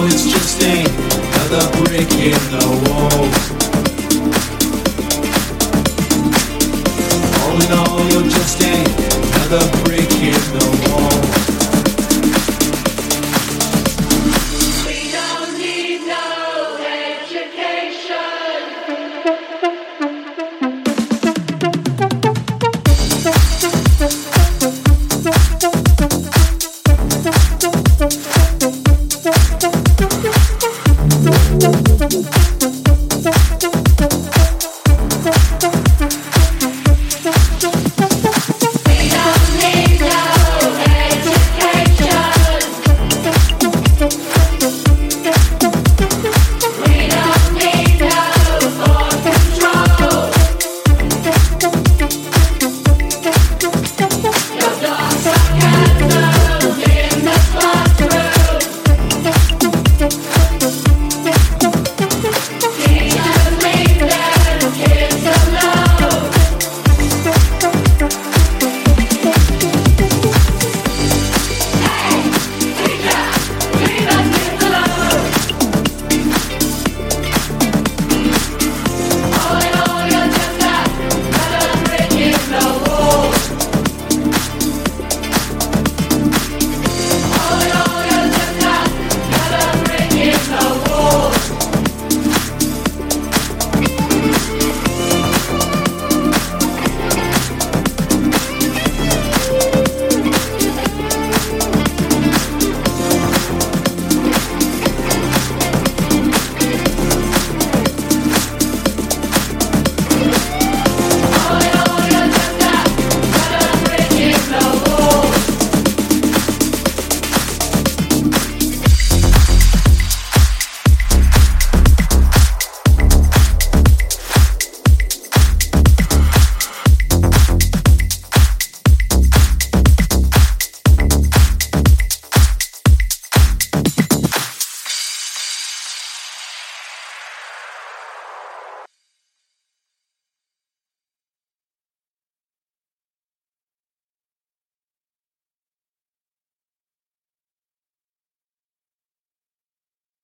It's just another brick in the wall. All in all, you're just another brick in the wall.